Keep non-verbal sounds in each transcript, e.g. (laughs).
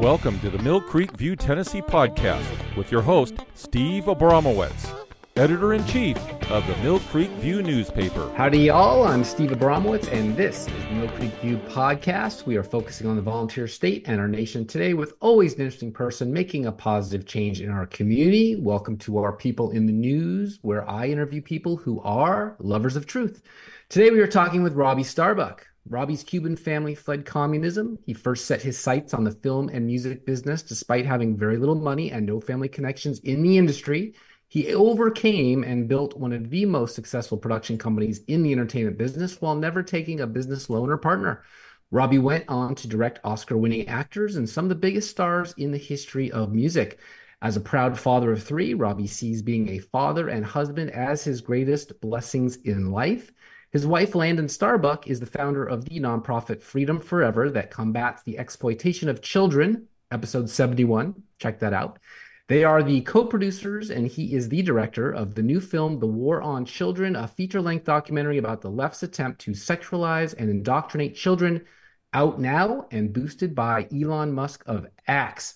Welcome to the Mill Creek View Tennessee podcast with your host, Steve Abramowitz, editor in chief of the Mill Creek View newspaper. Howdy, y'all. I'm Steve Abramowitz, and this is the Mill Creek View podcast. We are focusing on the volunteer state and our nation today with always an interesting person making a positive change in our community. Welcome to our People in the News, where I interview people who are lovers of truth. Today, we are talking with Robby Starbuck. Robby's Cuban family fled communism. He first set his sights on the film and music business despite having very little money and no family connections in the industry. He overcame and built one of the most successful production companies in the entertainment business while never taking a business loan or partner. Robby went on to direct Oscar winning actors and some of the biggest stars in the history of music. As a proud father of three, Robby sees being a father and husband as his greatest blessings in life. His wife, Landon Starbuck, is the founder of the nonprofit Freedom Forever that combats the exploitation of children, episode 71. Check that out. They are the co producers, and he is the director of the new film, The War on Children, a feature length documentary about the left's attempt to sexualize and indoctrinate children, out now and boosted by Elon Musk of X.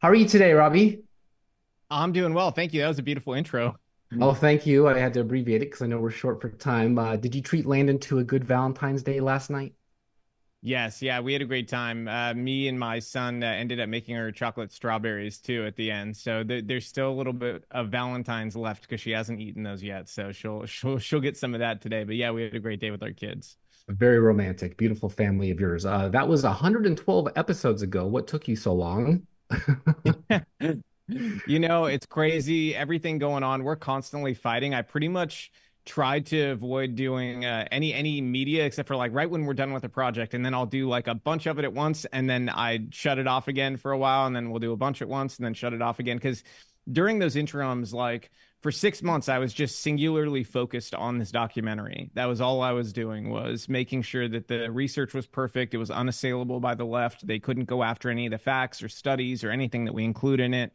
How are you today, Robby? I'm doing well. Thank you. That was a beautiful intro. Oh, thank you. I had to abbreviate it because I know we're short for time. Uh, did you treat Landon to a good Valentine's Day last night? Yes, yeah, we had a great time. Uh, me and my son uh, ended up making her chocolate strawberries too at the end. So th- there's still a little bit of Valentine's left because she hasn't eaten those yet. So she'll she'll she'll get some of that today. But yeah, we had a great day with our kids. Very romantic, beautiful family of yours. Uh, that was 112 episodes ago. What took you so long? (laughs) (laughs) (laughs) you know, it's crazy. Everything going on. We're constantly fighting. I pretty much tried to avoid doing uh, any any media except for like right when we're done with a project and then I'll do like a bunch of it at once and then I shut it off again for a while and then we'll do a bunch at once and then shut it off again cuz during those interims like for 6 months I was just singularly focused on this documentary. That was all I was doing was making sure that the research was perfect, it was unassailable by the left. They couldn't go after any of the facts or studies or anything that we include in it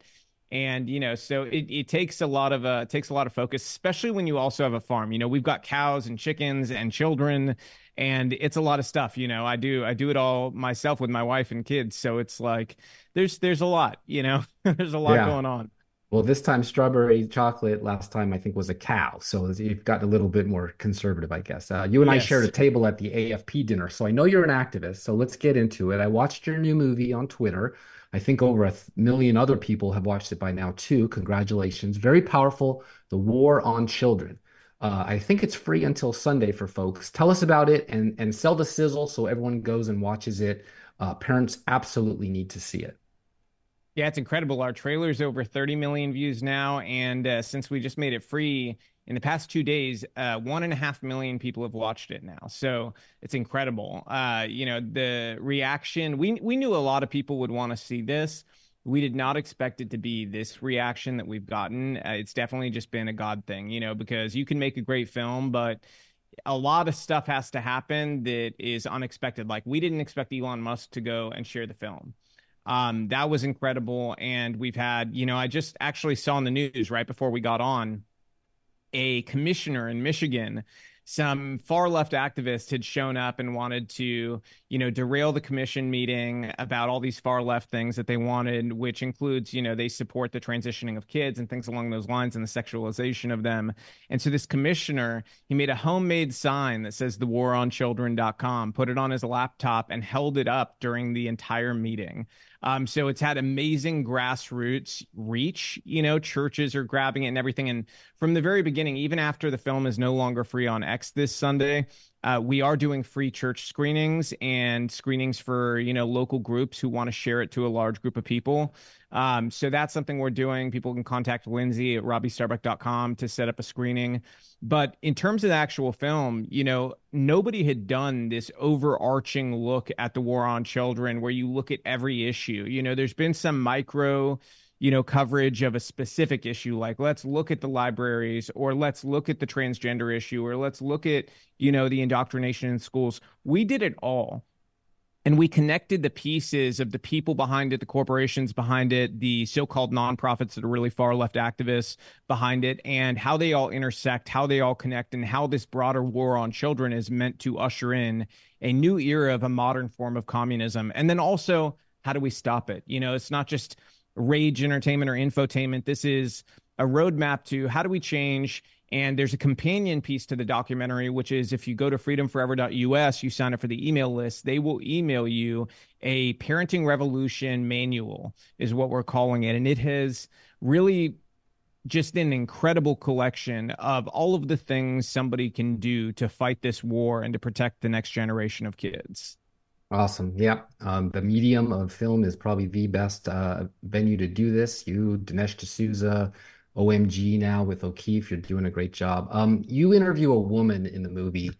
and you know so it, it takes a lot of uh it takes a lot of focus especially when you also have a farm. You know we've got cows and chickens and children and it's a lot of stuff you know. I do i do it all myself with my wife and kids so it's like there's there's a lot you know. (laughs) There's a lot yeah. going on. Well this time strawberry chocolate last time i think was a cow. So you've got a little bit more conservative i guess. Uh, you and yes. i shared a table at the afp dinner so i know you're an activist so let's get into it. I watched your new movie on twitter I think over a million other people have watched it by now too. Congratulations. Very powerful. The War on Children. Uh, I think it's free until Sunday for folks. Tell us about it and, and sell the sizzle so everyone goes and watches it. Uh, parents absolutely need to see it. Yeah, it's incredible. Our trailer's over 30 million views now. And uh, since we just made it free, in the past two days, uh, one and a half million people have watched it now. So it's incredible. Uh, you know, the reaction, we, we knew a lot of people would want to see this. We did not expect it to be this reaction that we've gotten. Uh, it's definitely just been a God thing, you know, because you can make a great film, but a lot of stuff has to happen that is unexpected. Like we didn't expect Elon Musk to go and share the film. Um, that was incredible. And we've had, you know, I just actually saw in the news right before we got on a commissioner in Michigan some far left activists had shown up and wanted to, you know, derail the commission meeting about all these far left things that they wanted, which includes, you know, they support the transitioning of kids and things along those lines and the sexualization of them. And so this commissioner, he made a homemade sign that says the war on children.com, put it on his laptop and held it up during the entire meeting. Um, so it's had amazing grassroots reach. You know, churches are grabbing it and everything. And from the very beginning, even after the film is no longer free on X this Sunday, uh, we are doing free church screenings and screenings for you know local groups who want to share it to a large group of people. Um, so that's something we're doing. People can contact Lindsay at robbystarbuck.com to set up a screening. But in terms of the actual film, you know, nobody had done this overarching look at the war on children where you look at every issue. You know, there's been some micro you know coverage of a specific issue like let's look at the libraries or let's look at the transgender issue or let's look at you know the indoctrination in schools we did it all and we connected the pieces of the people behind it, the corporations behind it, the so-called nonprofits that are really far left activists behind it, and how they all intersect, how they all connect, and how this broader war on children is meant to usher in a new era of a modern form of communism. And then also how do we stop it? You know, it's not just rage entertainment or infotainment. This is a roadmap to how do we change and there's a companion piece to the documentary, which is if you go to freedomforever.us, you sign up for the email list, they will email you a parenting revolution manual, is what we're calling it. And it has really just an incredible collection of all of the things somebody can do to fight this war and to protect the next generation of kids. Awesome. Yeah. Um, the medium of film is probably the best uh, venue to do this. You, Dinesh D'Souza, OMG now with O'Keefe. You're doing a great job. Um, you interview a woman in the movie.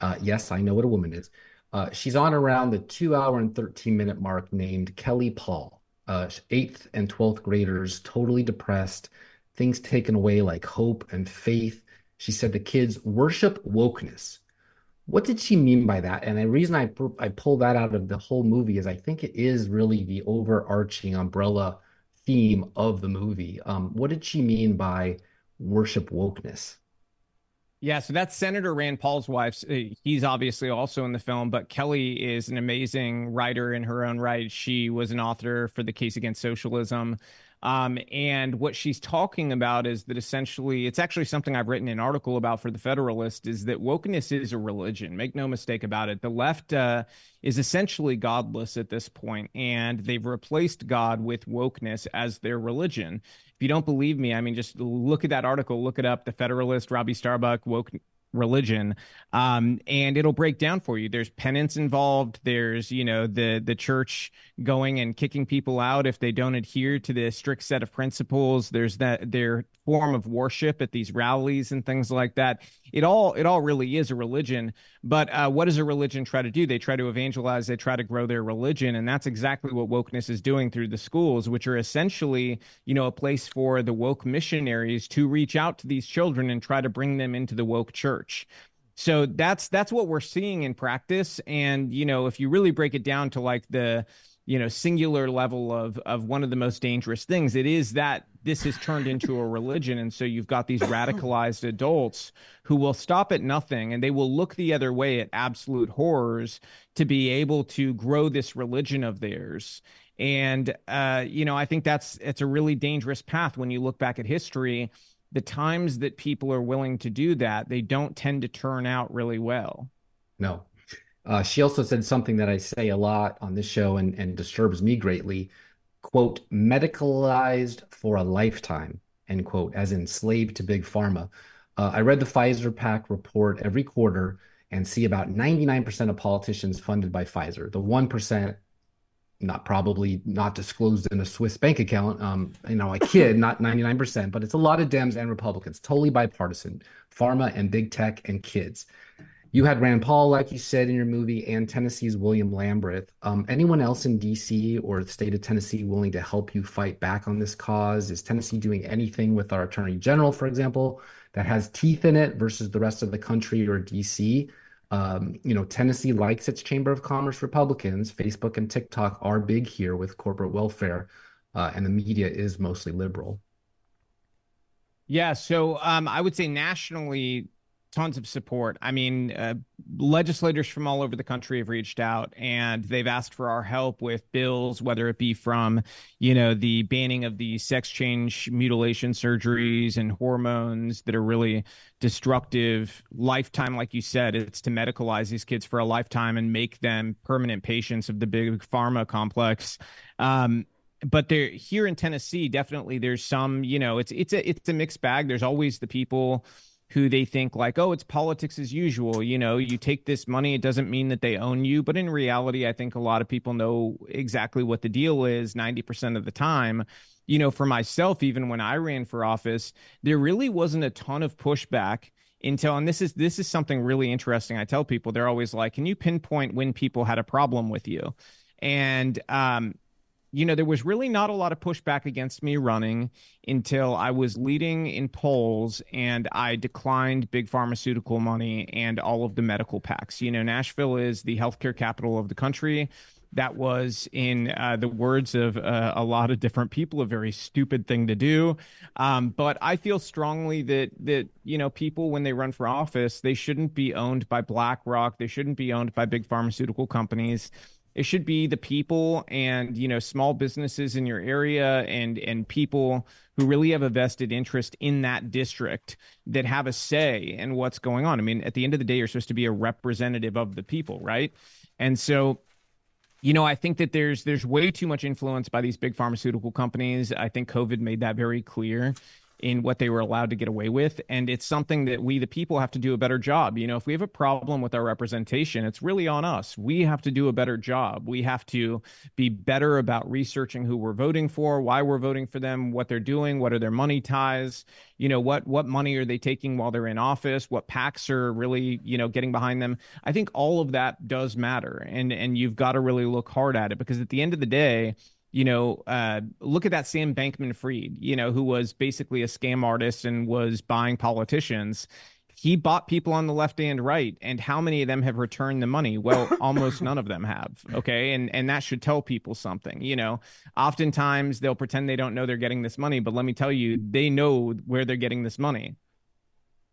Uh, yes, I know what a woman is. Uh, she's on around the two hour and 13 minute mark named Kelly Paul. Uh, eighth and 12th graders, totally depressed, things taken away like hope and faith. She said the kids worship wokeness. What did she mean by that? And the reason I, I pull that out of the whole movie is I think it is really the overarching umbrella theme of the movie. Um, what did she mean by worship wokeness? Yeah, so that's Senator Rand Paul's wife. Uh, he's obviously also in the film, but Kelly is an amazing writer in her own right. She was an author for The Case Against Socialism. Um, and what she's talking about is that essentially, it's actually something I've written an article about for the Federalist is that wokeness is a religion. Make no mistake about it. The left uh, is essentially godless at this point, and they've replaced God with wokeness as their religion. If you don't believe me, I mean, just look at that article, look it up. The Federalist, Robby Starbuck, woke religion um, and it'll break down for you. There's penance involved. There's you know the the church going and kicking people out if they don't adhere to the strict set of principles. There's that their form of worship at these rallies and things like that. It all it all really is a religion but uh, what does a religion try to do? They try to evangelize they try to grow their religion and that's exactly what wokeness is doing through the schools which are essentially you know a place for the woke missionaries to reach out to these children and try to bring them into the woke church. So that's that's what we're seeing in practice and you know if you really break it down to like the you know singular level of of one of the most dangerous things. It is that this has turned into a religion and so you've got these radicalized adults who will stop at nothing and they will look the other way at absolute horrors to be able to grow this religion of theirs. And uh, you know i think that's it's a really dangerous path when you look back at history. The times that people are willing to do that they don't tend to turn out really well. No uh, she also said something that I say a lot on this show and, and disturbs me greatly quote, medicalized for a lifetime, end quote, as enslaved to big pharma. Uh, I read the Pfizer PAC report every quarter and see about 99% of politicians funded by Pfizer. The 1%, not probably not disclosed in a Swiss bank account. Um, you know, a kid, not 99%, but it's a lot of Dems and Republicans, totally bipartisan, pharma and big tech and kids. You had Rand Paul, like you said in your movie, and Tennessee's William Lamberth. Um, anyone else in DC or the state of Tennessee willing to help you fight back on this cause? Is Tennessee doing anything with our Attorney General, for example, that has teeth in it versus the rest of the country or DC? Um, you know, Tennessee likes its Chamber of Commerce Republicans. Facebook and TikTok are big here with corporate welfare, uh, and the media is mostly liberal. Yeah, so um, I would say nationally, tons of support. I mean, uh, legislators from all over the country have reached out and they've asked for our help with bills, whether it be from, you know, the banning of the sex change mutilation surgeries and hormones that are really destructive lifetime. Like you said, it's to medicalize these kids for a lifetime and make them permanent patients of the big pharma complex. Um, but there here in Tennessee, definitely there's some, you know, it's it's a it's a mixed bag. There's always the people who they think like, oh, it's politics as usual. You know, you take this money, it doesn't mean that they own you. But in reality, I think a lot of people know exactly what the deal is 90% of the time. You know, for myself, even when I ran for office, there really wasn't a ton of pushback until and this is this is something really interesting. I tell people they're always like, Can you pinpoint when people had a problem with you? And um, you know, there was really not a lot of pushback against me running until I was leading in polls and I declined big pharmaceutical money and all of the medical PACs. You know, Nashville is the healthcare capital of the country. That was, in uh, the words of uh, a lot of different people, a very stupid thing to do. Um, but I feel strongly that that you know people when they run for office, they shouldn't be owned by BlackRock. They shouldn't be owned by big pharmaceutical companies It should be the people and you know small businesses in your area and and people who really have a vested interest in that district that have a say in what's going on. I mean, at the end of the day, you're supposed to be a representative of the people, right? And so you know, I think that there's there's way too much influence by these big pharmaceutical companies. I think COVID made that very clear in what they were allowed to get away with. And it's something that we, the people, have to do a better job. You know, if we have a problem with our representation, it's really on us. We have to do a better job. We have to be better about researching who we're voting for, why we're voting for them, what they're doing, what are their money ties, you know, what what money are they taking while they're in office, what PACs are really, you know, getting behind them. I think all of that does matter. And and you've got to really look hard at it because at the end of the day, you know, uh, look at that Sam Bankman Fried, you know, who was basically a scam artist and was buying politicians. He bought people on the left and right, and how many of them have returned the money? Well, (laughs) almost none of them have. Okay, and and that should tell people something. You know, oftentimes they'll pretend they don't know they're getting this money, but let me tell you, they know where they're getting this money.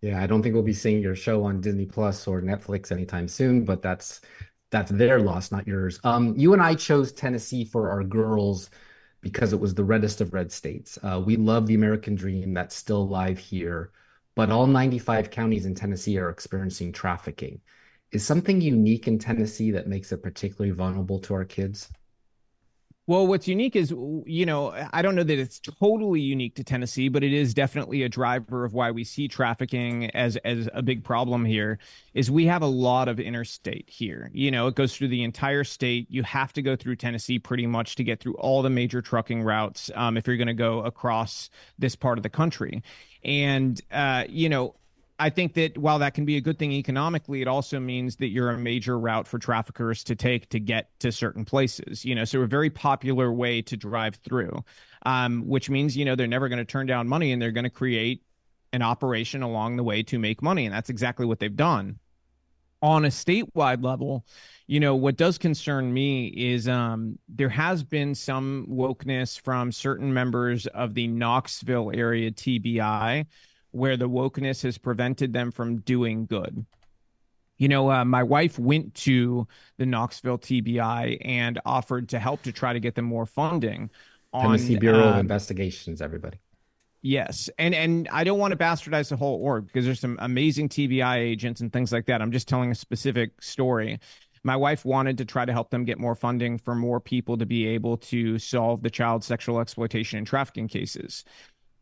Yeah, I don't think we'll be seeing your show on Disney Plus or Netflix anytime soon, but that's that's their loss, not yours. Um, you and I chose Tennessee for our girls because it was the reddest of red states. Uh, we love the American dream that's still alive here, but all 95 counties in Tennessee are experiencing trafficking. Is something unique in Tennessee that makes it particularly vulnerable to our kids? Well, what's unique is, you know, I don't know that it's totally unique to Tennessee, but it is definitely a driver of why we see trafficking as as a big problem here. Is we have a lot of interstate here. You know, it goes through the entire state. You have to go through Tennessee pretty much to get through all the major trucking routes um, if you're going to go across this part of the country. And uh, you know, I think that while that can be a good thing economically, it also means that you're a major route for traffickers to take to get to certain places. You know, so a very popular way to drive through, um, which means you know they're never going to turn down money and they're going to create an operation along the way to make money, and that's exactly what they've done. On a statewide level, you know what does concern me is um, there has been some wokeness from certain members of the Knoxville area TBI where the wokeness has prevented them from doing good. You know, uh, my wife went to the Knoxville TBI and offered to help to try to get them more funding. On, the Tennessee Bureau of um, Investigations, everybody. Yes, and and I don't want to bastardize the whole org because there's some amazing TBI agents and things like that. I'm just telling a specific story. My wife wanted to try to help them get more funding for more people to be able to solve the child sexual exploitation and trafficking cases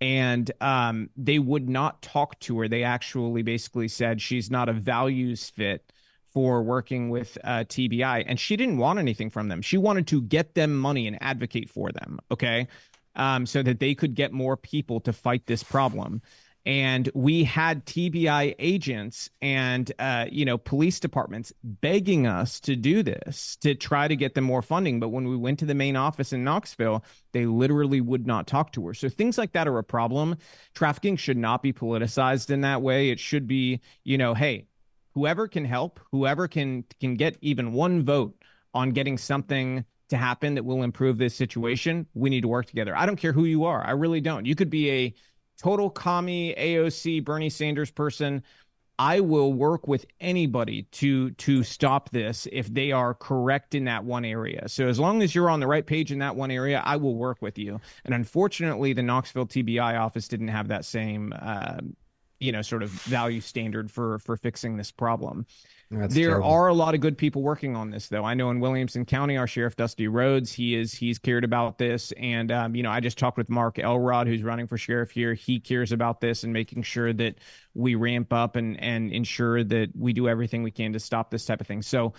and um, they would not talk to her. They actually basically said she's not a values fit for working with uh, TBI, and she didn't want anything from them. She wanted to get them money and advocate for them. Okay, um, so that they could get more people to fight this problem and we had TBI agents and uh, you know police departments begging us to do this to try to get them more funding. But when we went to the main office in Knoxville, they literally would not talk to her. So things like that are a problem. Trafficking should not be politicized in that way. It should be you know, hey, whoever can help, whoever can can get even one vote on getting something to happen that will improve this situation, we need to work together. I don't care who you are. I really don't. You could be a total commie AOC Bernie Sanders person. I will work with anybody to to stop this if they are correct in that one area. So as long as you're on the right page in that one area, I will work with you. And unfortunately, the Knoxville TBI office didn't have that same, uh, you know, sort of value standard for for fixing this problem. That's there terrible. are a lot of good people working on this, though. I know in Williamson County, our sheriff Dusty Rhoades, he is he's cared about this, and um, you know, I just talked with Mark Elrod, who's running for sheriff here. He cares about this and making sure that we ramp up and and ensure that we do everything we can to stop this type of thing. So.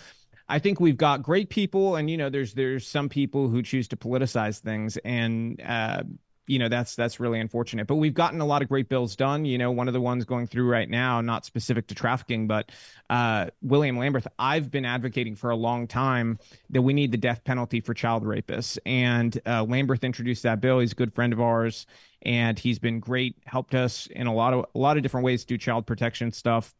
I think we've got great people, and you know, there's there's some people who choose to politicize things, and uh, you know that's that's really unfortunate. But we've gotten a lot of great bills done. You know one of the ones going through right now not specific to trafficking but uh, william lamberth i've been advocating for a long time that we need the death penalty for child rapists. And uh, lamberth introduced that bill. He's a good friend of ours and he's been great helped us in a lot of a lot of different ways do child protection stuff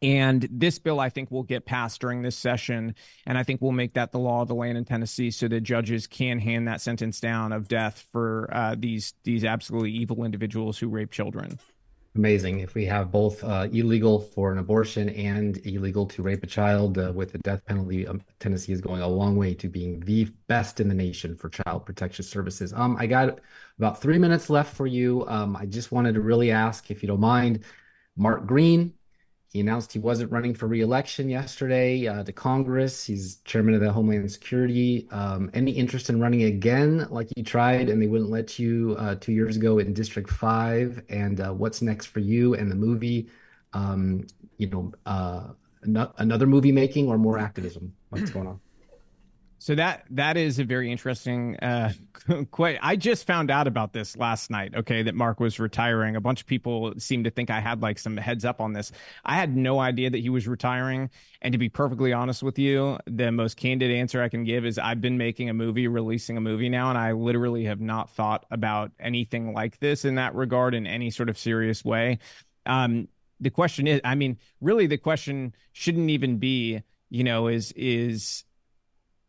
and this bill, I think, will get passed during this session. And I think we'll make that the law of the land in Tennessee so that judges can hand that sentence down of death for uh, these these absolutely evil individuals who rape children. Amazing. If we have both uh, illegal for an abortion and illegal to rape a child uh, with the death penalty, um, Tennessee is going a long way to being the best in the nation for child protection services. Um, I got about three minutes left for you. Um, I just wanted to really ask, if you don't mind, Mark Green, he announced he wasn't running for reelection yesterday uh, to Congress. He's chairman of the Homeland Security. Um, any interest in running again, like you tried and they wouldn't let you uh, two years ago in District Five? And uh, what's next for you and the movie? Um, you know, uh, another movie making or more activism? What's going on? So that that is a very interesting uh (laughs) quite I just found out about this last night, okay, that Mark was retiring. A bunch of people seem to think I had like some heads up on this. I had no idea that he was retiring, and to be perfectly honest with you, the most candid answer I can give is I've been making a movie, releasing a movie now, and I literally have not thought about anything like this in that regard in any sort of serious way. Um the question is I mean, really the question shouldn't even be, you know, is is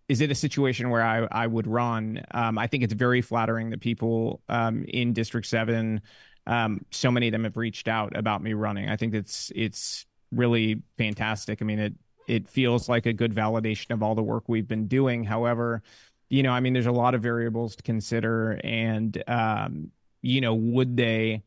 is it a situation where I, I would run? Um, I think it's very flattering that people um, in District Seven, um, so many of them have reached out about me running. I think it's it's really fantastic. I mean, it it feels like a good validation of all the work we've been doing. However, you know, I mean, there's a lot of variables to consider, and um, you know, would they?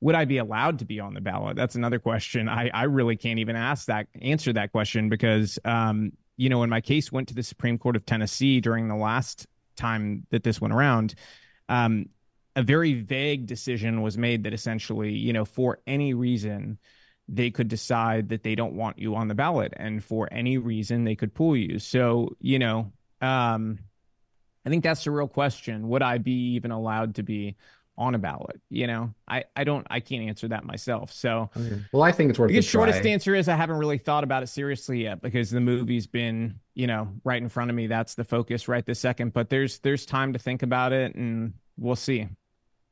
Would I be allowed to be on the ballot? That's another question. I, I really can't even ask that answer that question because um, you know, when my case went to the Supreme Court of Tennessee during the last time that this went around, um, a very vague decision was made that essentially, you know, for any reason, they could decide that they don't want you on the ballot, and for any reason, they could pull you. So, you know, um, I think that's the real question. Would I be even allowed to be on a ballot. You know, I, I don't, I can't answer that myself. So, okay. well, I think it's worth. The shortest answer is I haven't really thought about it seriously yet because the movie's been, you know, right in front of me. That's the focus right this second. But there's there's time to think about it, and we'll see.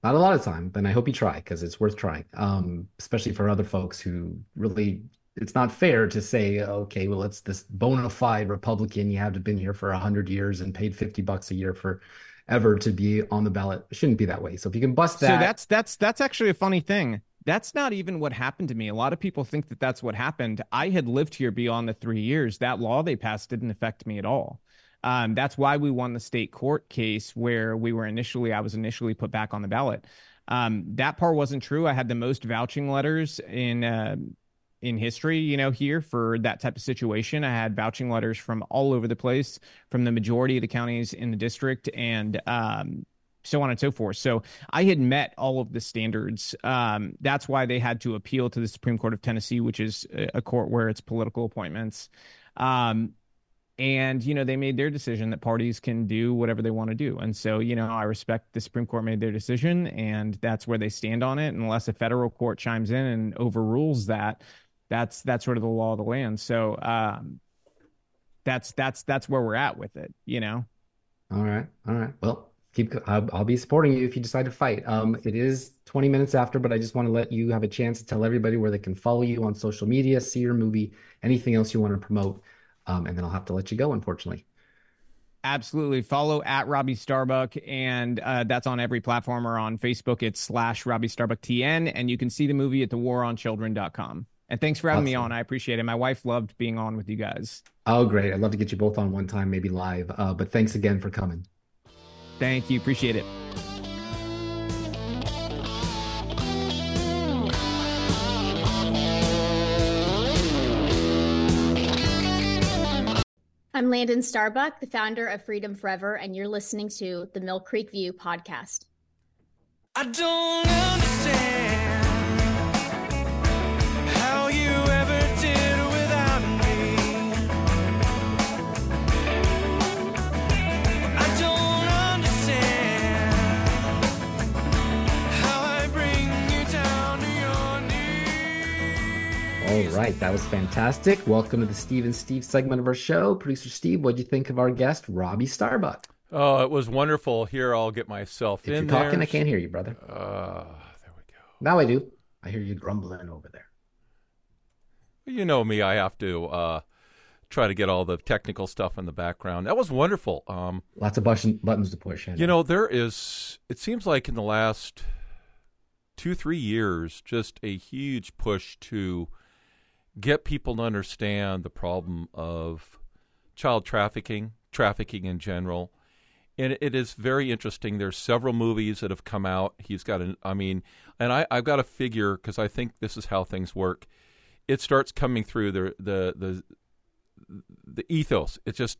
Not a lot of time, then I hope you try because it's worth trying. Um, especially for other folks who really. It's not fair to say, okay, well, it's this bona fide Republican. You have to been here for a hundred years and paid fifty bucks a year for ever to be on the ballot. It shouldn't be that way. So if you can bust that, so that's that's that's actually a funny thing. That's not even what happened to me. A lot of people think that that's what happened. I had lived here beyond the three years. That law they passed didn't affect me at all. Um, that's why we won the state court case where we were initially, I was initially put back on the ballot. Um, that part wasn't true. I had the most vouching letters in uh, in history, you know, here for that type of situation. I had vouching letters from all over the place, from the majority of the counties in the district, and um, so on and so forth. So I had met all of the standards. Um, that's why they had to appeal to the Supreme Court of Tennessee, which is a court where it's political appointments. Um, and you know they made their decision that parties can do whatever they want to do and so you know i respect the supreme court made their decision and that's where they stand on it unless a federal court chimes in and overrules that that's that's sort of the law of the land. So um, that's that's that's where we're at with it. You know. All right. All right. Well, keep. I'll, I'll be supporting you if you decide to fight. Um, it is 20 minutes after, but I just want to let you have a chance to tell everybody where they can follow you on social media, see your movie, anything else you want to promote, um, and then I'll have to let you go. Unfortunately. Absolutely. Follow at Robby Starbuck, and uh, that's on every platform or on Facebook. It's slash Robby Starbuck TN, and you can see the movie at thewaronchildren.com. And thanks for having awesome. me on. I appreciate it. My wife loved being on with you guys. Oh, great. I'd love to get you both on one time, maybe live. Uh, but thanks again for coming. Thank you. Appreciate it. I'm Landon Starbuck, the founder of Freedom Forever, and you're listening to the Mill Creek View podcast. I don't understand. All right, that was fantastic. Welcome to the Steve and Steve segment of our show. Producer Steve, what do you think of our guest, Robby Starbuck? Oh, it was wonderful. Here, I'll get myself if in you're there. talking, I can't hear you, brother. Uh, there we go. Now I do. I hear you grumbling over there. You know me. I have to uh, try to get all the technical stuff in the background. That was wonderful. Um, Lots of button, buttons to push. You know, there is. It seems like in the last two, three years, just a huge push to get people to understand the problem of child trafficking, trafficking in general. And it is very interesting. There's several movies that have come out. He's got an, I mean, and I, I've got a figure because I think this is how things work. It starts coming through the the the the ethos. It just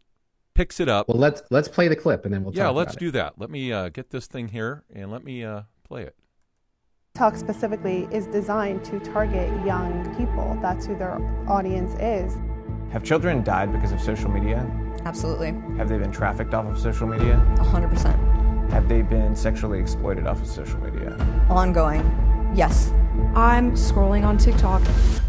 picks it up. Well, let's let's play the clip and then we'll yeah, let's do that. Let me uh, get this thing here and let me uh, play it. Talk specifically is designed to target young people. That's who their audience is. Have children died because of social media? Absolutely. Have they been trafficked off of social media? 100%. Have they been sexually exploited off of social media? Ongoing. Yes. I'm scrolling on TikTok.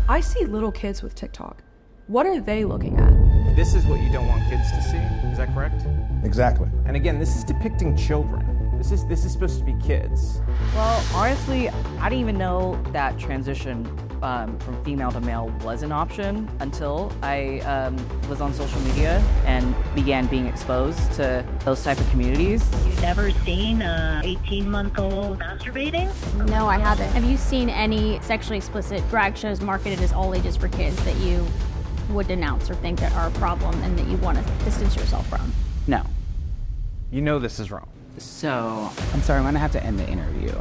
I see little kids with TikTok. What are they looking at? This is what you don't want kids to see. Is that correct? Exactly. And again, this is depicting children. This is this is supposed to be kids. Well, honestly, I didn't even know that transition um, from female to male was an option until I um, was on social media and began being exposed to those type of communities. You've never seen a 18-month-old masturbating? No, I haven't. Have you seen any sexually explicit drag shows marketed as all ages for kids that you would denounce or think that are a problem and that you want to distance yourself from? No. You know this is wrong. So, I'm sorry, I'm going to have to end the interview.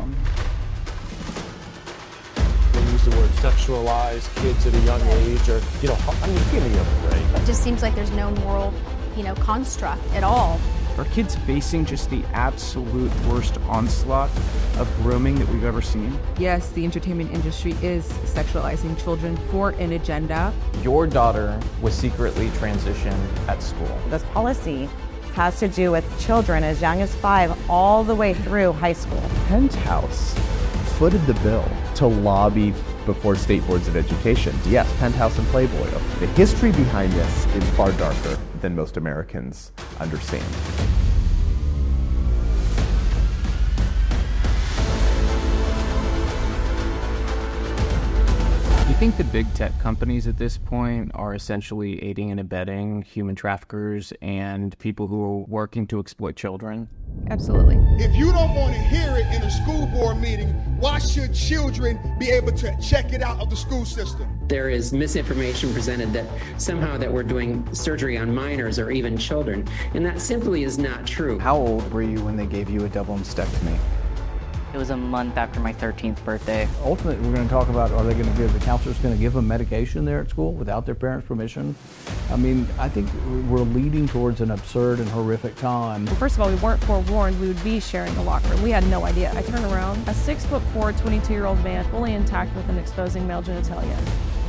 They use the word sexualize kids at a young age, or, you know, I mean, give me a break. It just seems like there's no moral, you know, construct at all. Are kids facing just the absolute worst onslaught of grooming that we've ever seen? Yes, the entertainment industry is sexualizing children for an agenda. Your daughter was secretly transitioned at school. This policy has to do with children as young as five all the way through high school. Penthouse footed the bill to lobby before state boards of education. Yes, Penthouse and Playboy. The history behind this is far darker than most Americans understand. You think the big tech companies at this point are essentially aiding and abetting human traffickers and people who are working to exploit children? Absolutely. If you don't want to hear it in a school board meeting, why should children be able to check it out of the school system? There is misinformation presented that somehow that we're doing surgery on minors or even children, and that simply is not true. How old were you when they gave you a double mastectomy? It was a month after my 13th birthday. Ultimately, we're going to talk about are they going to give the counselors going to give them medication there at school without their parents' permission? I mean, I think we're leading towards an absurd and horrific time. Well, first of all, we weren't forewarned we would be sharing a locker room. We had no idea. I turn around, a six foot four, 22 year old man, fully intact with an exposing male genitalia.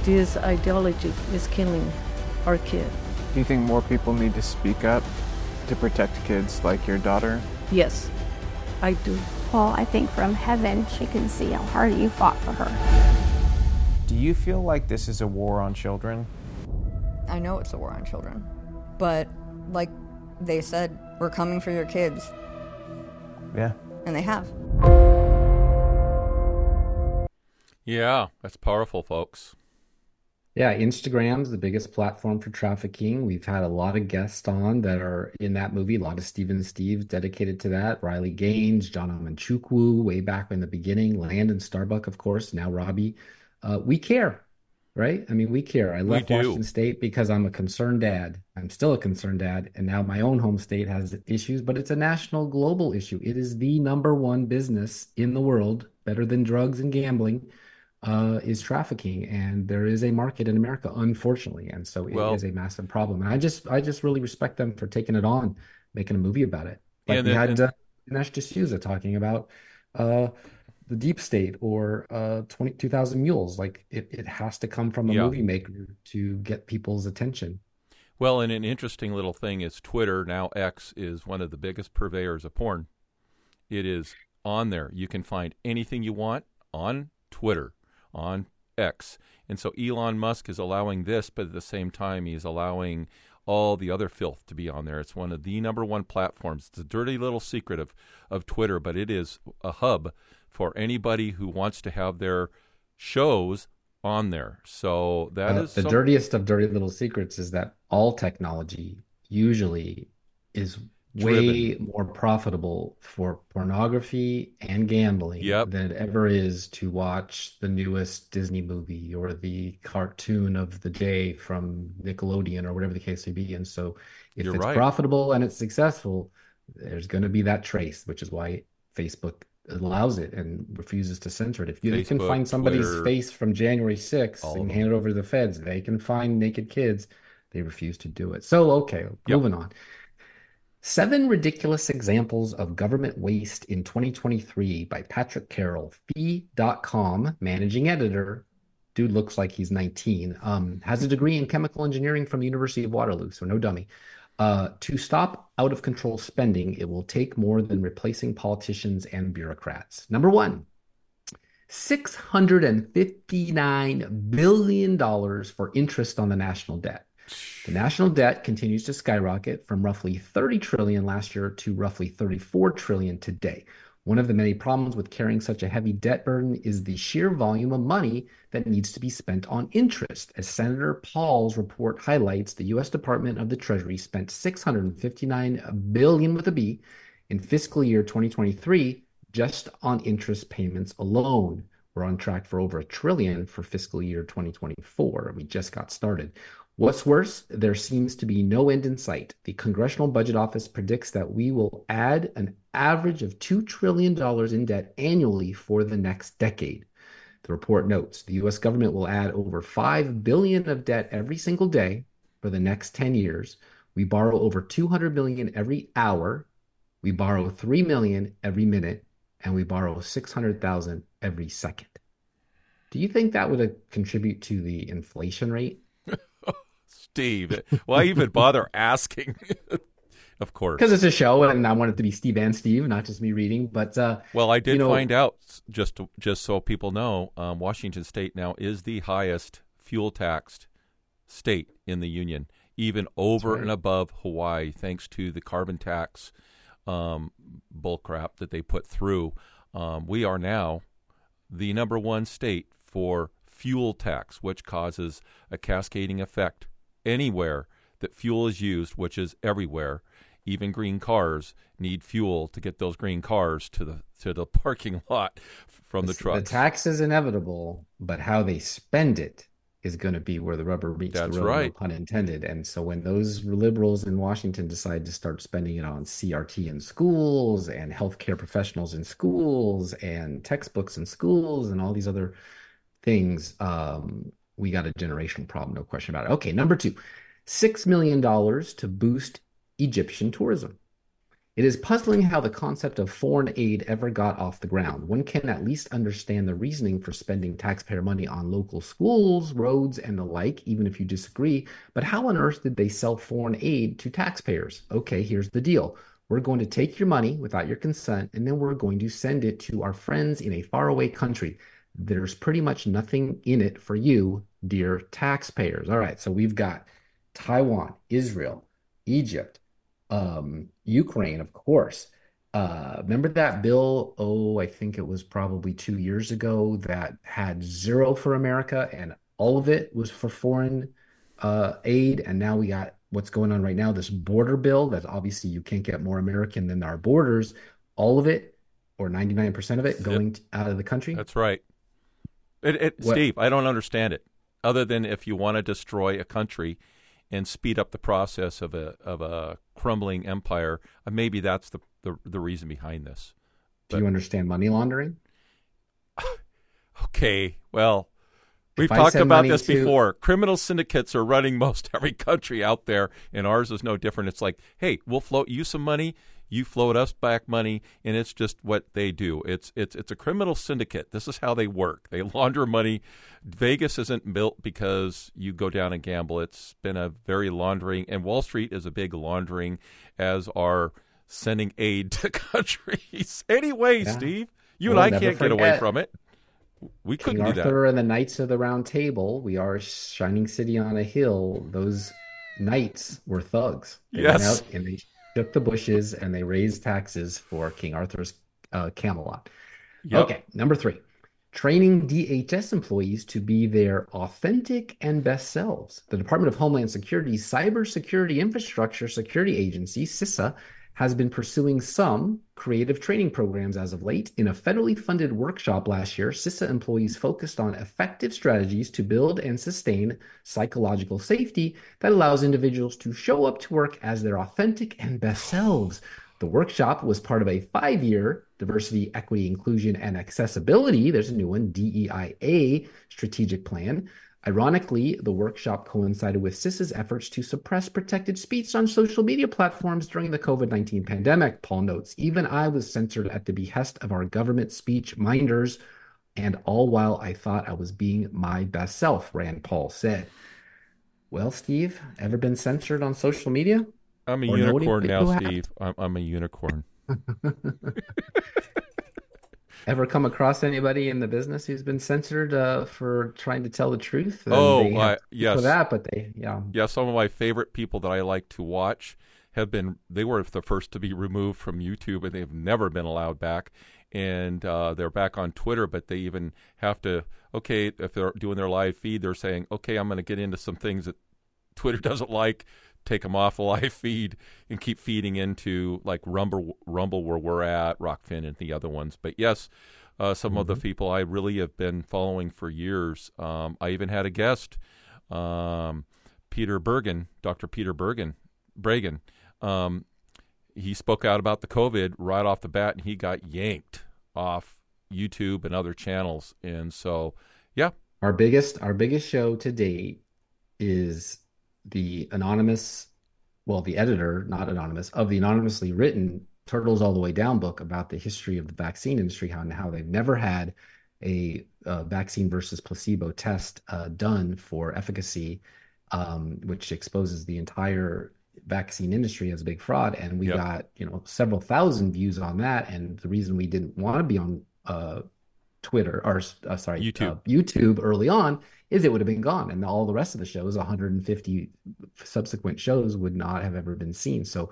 This ideology is killing our kid. Do you think more people need to speak up to protect kids like your daughter? Yes, I do. Well, I think from heaven she can see how hard you fought for her. Do you feel like this is a war on children? I know it's a war on children. But, like they said, we're coming for your kids. Yeah. And they have. Yeah, that's powerful, folks. Yeah, Instagram's the biggest platform for trafficking. We've had a lot of guests on that are in that movie, a lot of Steven Steves dedicated to that. Riley Gaines, John Amanchukwu, way back in the beginning, Landon Starbuck, of course, now Robby. Uh, we care, right? I mean, we care. I left Washington State because I'm a concerned dad. I'm still a concerned dad. And now my own home state has issues, but it's a national, global issue. It is the number one business in the world, better than drugs and gambling uh, is trafficking, and there is a market in America, unfortunately, and so it well, is a massive problem. And I just, I just really respect them for taking it on, making a movie about it. Like and we had uh, Dinesh D'Souza talking about uh, the deep state or uh, 22,000 Mules. Like it, it has to come from a yeah. movie maker to get people's attention. Well, and an interesting little thing is Twitter now X is one of the biggest purveyors of porn. It is on there. You can find anything you want on Twitter on X. And so Elon Musk is allowing this, but at the same time, he's allowing all the other filth to be on there. It's one of the number one platforms. It's a dirty little secret of, of Twitter, but it is a hub for anybody who wants to have their shows on there. So that uh, is the some... dirtiest of dirty little secrets is that all technology usually is way more profitable for pornography and gambling Yep. than it ever is to watch the newest Disney movie or the cartoon of the day from Nickelodeon or whatever the case may be. And so if You're it's right. profitable and it's successful, there's going to be that trace, which is why Facebook allows it and refuses to censor it. If you they can find somebody's Twitter, face from January 6th and hand it over to the feds, they can find naked kids. They refuse to do it. So, okay, moving on. Seven Ridiculous Examples of Government Waste in 2023 by Patrick Carroll, Fee.com, managing editor. Dude looks like he's 19. Um, has a degree in chemical engineering from the University of Waterloo, so no dummy. Uh, to stop out of control spending, it will take more than replacing politicians and bureaucrats. Number one, $659 billion for interest on the national debt. The national debt continues to skyrocket from roughly 30 trillion last year to roughly 34 trillion today. One of the many problems with carrying such a heavy debt burden is the sheer volume of money that needs to be spent on interest. As Senator Paul's report highlights, the US Department of the Treasury spent 659 billion with a B in fiscal year 2023 just on interest payments alone. We're on track for over a trillion for fiscal year 2024. We just got started. What's worse, there seems to be no end in sight. The Congressional Budget Office predicts that we will add an average of $2 trillion in debt annually for the next decade. The report notes the US government will add over 5 billion of debt every single day for the next 10 years. We borrow over 200 million every hour. We borrow 3 million every minute and we borrow 600,000 every second. Do you think that would uh, contribute to the inflation rate? Steve, why even bother asking? (laughs) of course. Because it's a show, and I want it to be Steve and Steve, not just me reading. But uh, Well, I did you know, find out just to, just so people know, um, Washington State now is the highest fuel taxed state in the union, even over right. and above Hawaii, thanks to the carbon tax um, bullcrap that they put through. Um, we are now the number one state for fuel tax, which causes a cascading effect anywhere that fuel is used, which is everywhere. Even green cars need fuel to get those green cars to the to the parking (laughs) lot from the trucks. The tax is inevitable, but how they spend it is going to be where the rubber meets That's the road, no right. pun intended. And so when those liberals in Washington decide to start spending it on CRT in schools and healthcare professionals in schools and textbooks in schools and all these other things, um, we got a generational problem, no question about it. Okay, number two, $6 million to boost Egyptian tourism. It is puzzling how the concept of foreign aid ever got off the ground. One can at least understand the reasoning for spending taxpayer money on local schools, roads, and the like, even if you disagree. But how on earth did they sell foreign aid to taxpayers? Okay, here's the deal. We're going to take your money without your consent, and then we're going to send it to our friends in a faraway country. There's pretty much nothing in it for you, dear taxpayers. All right, so we've got Taiwan, Israel, Egypt, um, Ukraine, of course. Uh, remember that bill? Oh, I think it was probably two years ago that had zero for America and all of it was for foreign uh, aid. And now we got what's going on right now this border bill that obviously you can't get more American than our borders. All of it, or 99% of it, going t- out of the country. That's right. It, it, Steve, I don't understand it. Other than if you want to destroy a country and speed up the process of a of a crumbling empire, uh, maybe that's the, the the reason behind this. Do you understand money laundering? (sighs) Okay, well, we've talked about this to- before. Criminal syndicates are running (laughs) most every country out there, and ours is no different. It's like, hey, we'll float you some money, you float us back money, and it's just what they do. It's it's it's a criminal syndicate. This is how they work. They (laughs) launder money. Vegas isn't built because you go down and gamble. It's been a very laundering, and Wall Street is a big laundering, as are sending aid (laughs) to countries. (laughs) anyway, Yeah. Steve, you Well, and I can't get away from it. We King couldn't do that. Arthur and the Knights of the Round Table. We are a shining city on a hill. Those knights were thugs. They Yes. and they shook the bushes and they raised taxes for King Arthur's uh, Camelot. Yep. Okay, number three. Training DHS employees to be their authentic and best selves. The Department of Homeland Security's Cybersecurity Infrastructure Security Agency, CISA, has been pursuing some creative training programs as of late. In a federally funded workshop last year, CISA employees focused on effective strategies to build and sustain psychological safety that allows individuals to show up to work as their authentic and best selves. The workshop was part of a five year diversity, equity, inclusion, and accessibility. There's a new one, DEIA strategic plan Ironically, the workshop coincided with CISA's efforts to suppress protected speech on social media platforms during the COVID 19 pandemic. Paul notes, even I was censored at the behest of our government speech minders, and all while I thought I was being my best self, Rand Paul said. Well, Steve, ever been censored on social media? I'm a Or unicorn now, Steve. I'm, I'm a unicorn. (laughs) Ever come across anybody in the business who's been censored uh, for trying to tell the truth? And Oh, have yes. For that, but they, yeah. Yeah, some of my favorite people that I like to watch have been, they were the first to be removed from YouTube and they've never been allowed back. And uh, they're back on Twitter, but they even have to, okay, if they're doing their live feed, they're saying, okay, I'm going to get into some things that Twitter (laughs) doesn't like, take them off a live feed and keep feeding into like Rumble, Rumble where we're at, Rokfin, and the other ones. But yes, uh, some of the people I really have been following for years. Um, I even had a guest, um, Peter Bergen, Dr. Peter Bergen, Breggin. Um, he spoke out about the COVID right off the bat, and he got yanked off YouTube and other channels. And so, yeah, Our biggest our biggest show to date is the anonymous, well, the editor, not anonymous, of the anonymously written Turtles All the Way Down book about the history of the vaccine industry, how and how they've never had a, uh vaccine versus placebo test uh, done for efficacy, um, which exposes the entire vaccine industry as a big fraud. And we Yep. got you know several thousand views on that. And the reason we didn't want to be on uh, Twitter or uh, sorry YouTube. uh, YouTube early on is it would have been gone and all the rest of the shows 150 subsequent shows would not have ever been seen. So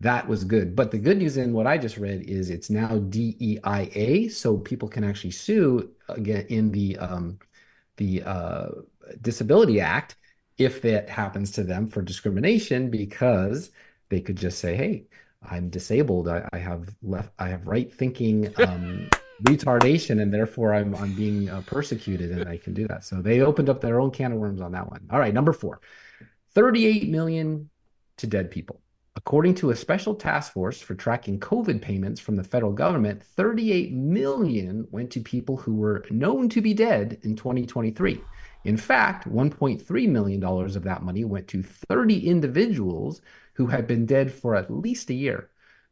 that was good. But the good news in what I just read is it's now DEIA so people can actually sue again in the um, the uh, Disability Act if it happens to them for discrimination because they could just say hey I'm disabled. I, I have left I have right thinking um, retardation and therefore I'm I'm being uh, persecuted and I can do that. So they opened up their own can of worms on that one. All right, number 4. 38 million to dead people. According to a special task force for tracking COVID payments from the federal government, 38 million went to people who were known to be dead in 2023. In fact, $1.3 million of that money went to 30 individuals who had been dead for at least a year.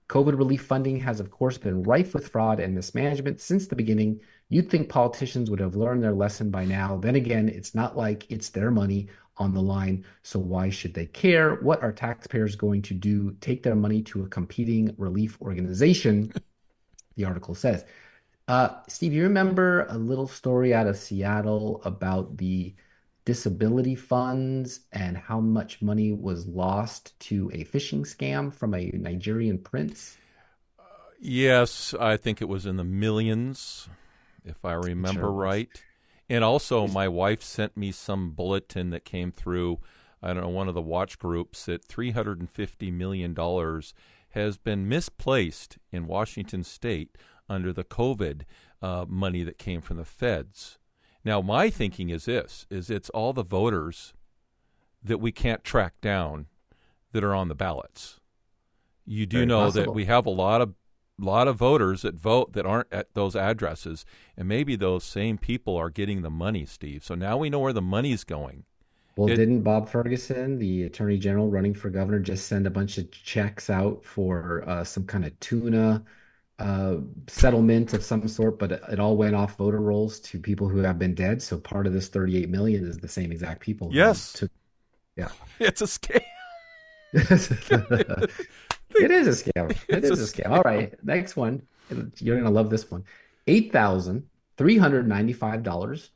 COVID relief funding has, of course, been rife with fraud and mismanagement since the beginning. You'd think politicians would have learned their lesson by now. Then again, it's not like it's their money on the line, so why should they care? What are taxpayers going to do? Take their money to a competing relief organization, the article says. Uh, Steve, you remember a little story out of Seattle about the disability funds and how much money was lost to a phishing scam from a Nigerian prince? Yes, I think it was in the millions, if I remember Sure right. And also, my wife sent me some bulletin that came through, I don't know, one of the watch groups that $350 million has been misplaced in Washington state under the COVID uh, money that came from the feds. Now, my thinking is this, is it's all the voters that we can't track down that are on the ballots. You do Very know that we have a lot of lot of voters that vote that aren't at those addresses, and maybe those same people are getting the money, Steve. So now we know where the money's going. Well, It- didn't Bob Ferguson, the attorney general running for governor, just send a bunch of checks out for uh, some kind of tuna uh, settlement of some sort, but it all went off voter rolls to people who have been dead. So part of this 38 million is the same exact people. Yes. Took, yeah. (laughs) It's a scam. (laughs) (laughs) it is a scam. It it's is a scam. scam. All right. Next one. You're going to love this one. $8,395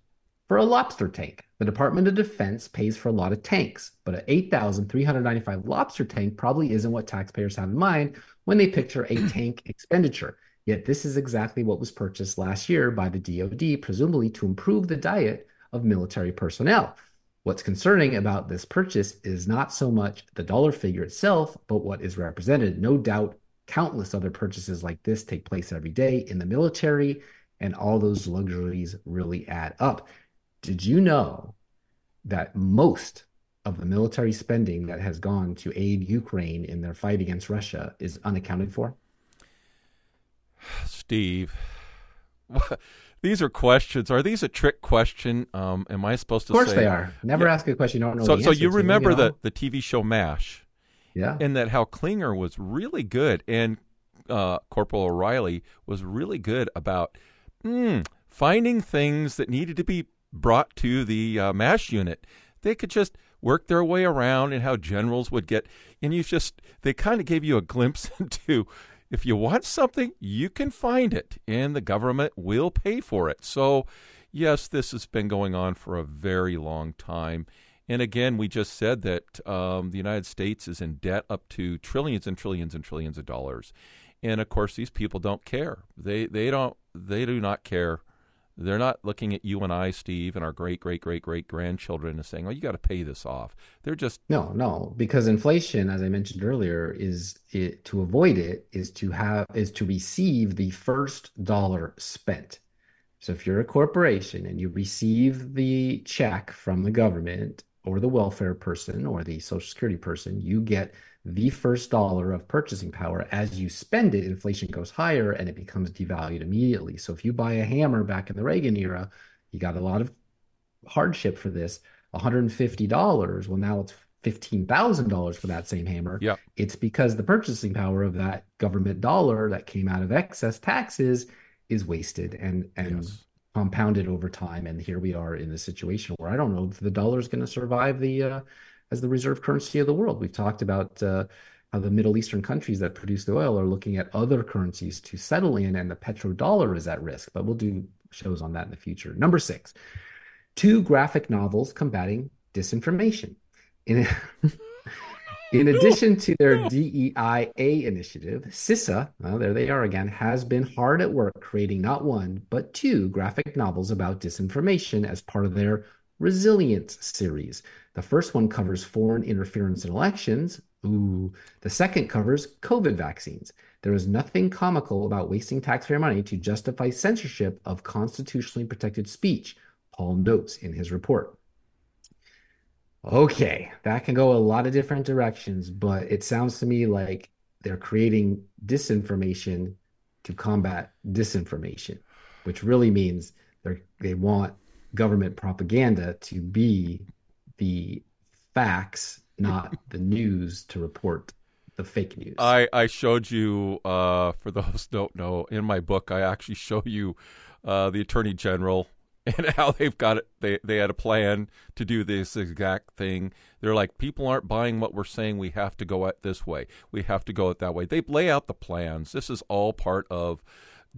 for a lobster tank. The Department of Defense pays for a lot of tanks, but an eight thousand three hundred ninety-five lobster tank probably isn't what taxpayers have in mind when they picture a (clears throat) tank expenditure. Yet this is exactly what was purchased last year by the DoD, presumably to improve the diet of military personnel. What's concerning about this purchase is not so much the dollar figure itself, but what is represented. No doubt Countless other purchases like this take place every day in the military, and all those luxuries really add up. Did you know that most of the military spending that has gone to aid Ukraine in their fight against Russia is unaccounted for? Steve, (laughs) these are questions. Are these a trick question? Um, am I supposed to? Of course say, they are. Never yeah. ask a question you don't know. So, so you to, remember you know? the the TV show Mash? Yeah. And that how Klinger was really good, and uh, Corporal O'Reilly was really good about mm, finding things that needed to be brought to the uh, Mash unit. They could just work their way around, and how generals would get. And you just they kind of gave you a glimpse (laughs) into if you want something, you can find it, and the government will pay for it. So, yes, this has been going on for a very long time. And again, we just said that um, the United States is in debt up to trillions and trillions and trillions of dollars. And of course, these people don't care. They they don't they do not care they're not looking at you and I, Steve, and our great, great, great, great grandchildren and saying, "Oh, you got to pay this off." They're just no, no, because inflation, as I mentioned earlier, is it to avoid it is to have is to receive the first dollar spent. So if you're a corporation and you receive the check from the government or the welfare person or the social security person, you get the first dollar of purchasing power. As you spend it, inflation goes higher and it becomes devalued immediately. So if you buy a hammer back in the Reagan era, you got a lot of hardship for this. $150. Well, now it's $15,000 for that same hammer. Yeah. It's because the purchasing power of that government dollar that came out of excess taxes is wasted and and yes. Compounded over time and here we are in the situation where I don't know if the dollar is going to survive the uh, as the reserve currency of the world. We've talked about uh, how the Middle Eastern countries that produce the oil are looking at other currencies to settle in, and the petrodollar is at risk. But we'll do shows on that in the future. Number six, two graphic novels combating disinformation. In, (laughs) in addition to their DEIA initiative, CISA, well, there they are again, has been hard at work creating not one, but two graphic novels about disinformation as part of their Resilience series. The first one covers foreign interference in elections. Ooh. The second covers COVID vaccines. There is nothing comical about wasting taxpayer money to justify censorship of constitutionally protected speech, Paul notes in his report. Okay, that can go a lot of different directions, but it sounds to me like they're creating disinformation to combat disinformation, which really means they they want government propaganda to be the facts, not the news to report the fake news. I, I showed you, uh, for those don't know, in my book, I actually show you uh, the Attorney General (laughs) and how they've got it. They, they had a plan to do this exact thing. They're like, people aren't buying what we're saying. We have to go at this way. We have to go it that way. They lay out the plans. This is all part of